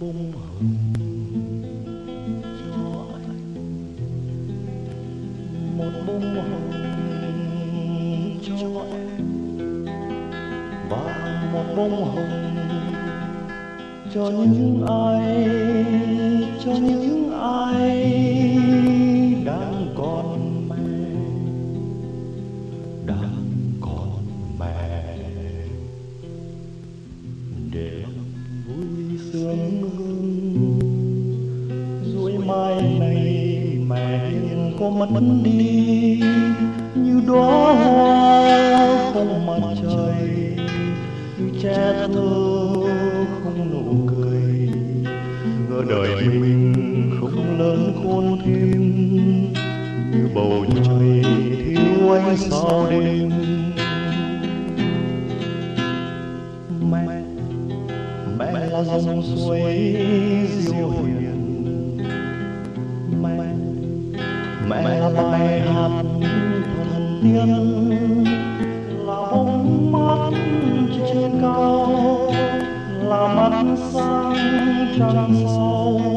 bông hồng. Cho anh một bông hồng, cho em và một bông hồng. Cho những ai, cho những ai rồi mai này mẹ hiền có mất đi, như đóa hoa không mặt trời. Như che thơ không nụ cười, ngỡ đời mình không lớn khôn thêm. Như bầu trời thiếu ánh sao đêm. Dòng suối diệu hiền mẹ mẹ là bài hát thần tiên. Là bóng mắt trên cao là mắt sáng trăng sau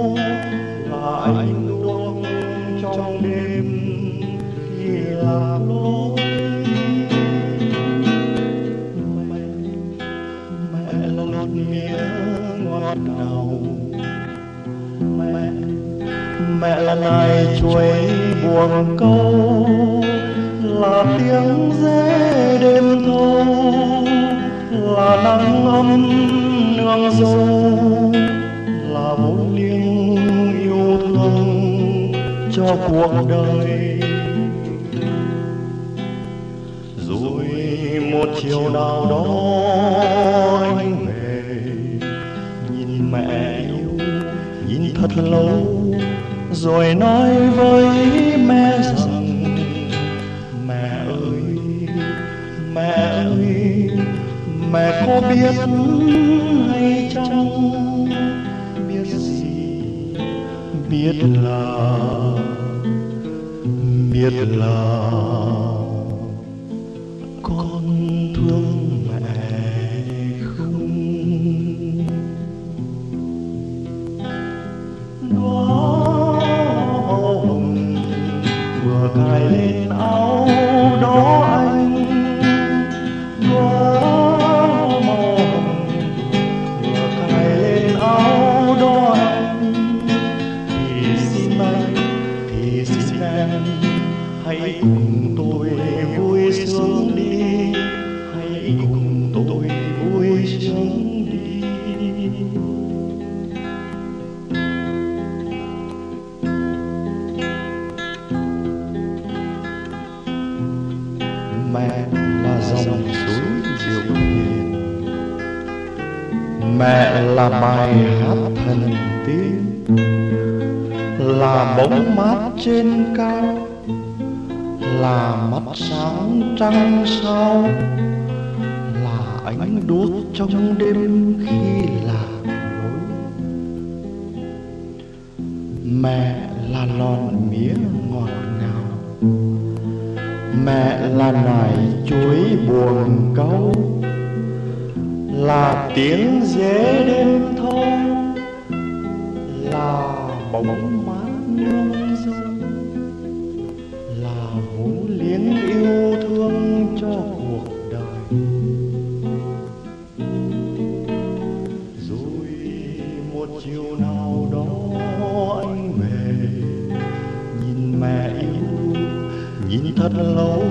nài chuối buồn câu là tiếng rẽ đêm thâu là nắng ấm nương dâu là vốn liêng yêu thương cho cuộc đời. Rồi một chiều nào đó anh về, nhìn mẹ yêu, nhìn thật lâu rồi nói với mẹ rằng, mẹ ơi mẹ ơi, mẹ có biết hay chăng? Biết gì? Biết là biết là em hãy cùng tôi vui sướng đi. Hãy cùng tôi vui sướng đi. Mẹ là dòng suối diệu hiền. Mẹ là bài hát thần tiên là bóng mát trên cao là mắt sáng trăng sao là ánh đuốc trong đêm khi lạc lối mẹ là lon mía ngọt ngào mẹ là nải chuối buồn câu là tiếng dế đêm thâu là bóng mát nương dâu là vốn liếng yêu thương cho cuộc đời. Rồi một chiều nào đó anh về, nhìn mẹ yêu, nhìn thật lâu,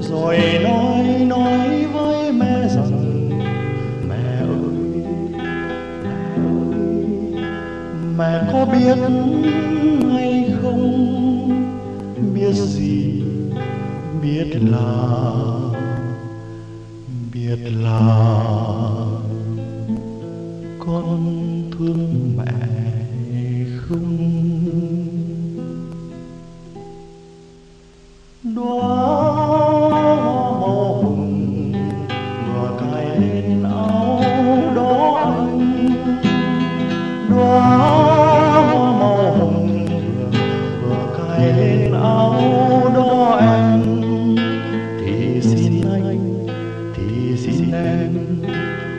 rồi nói mẹ có biết hay không? Biết gì? Biết là biết là con thương mẹ không? Đóa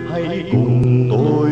hãy cùng tôi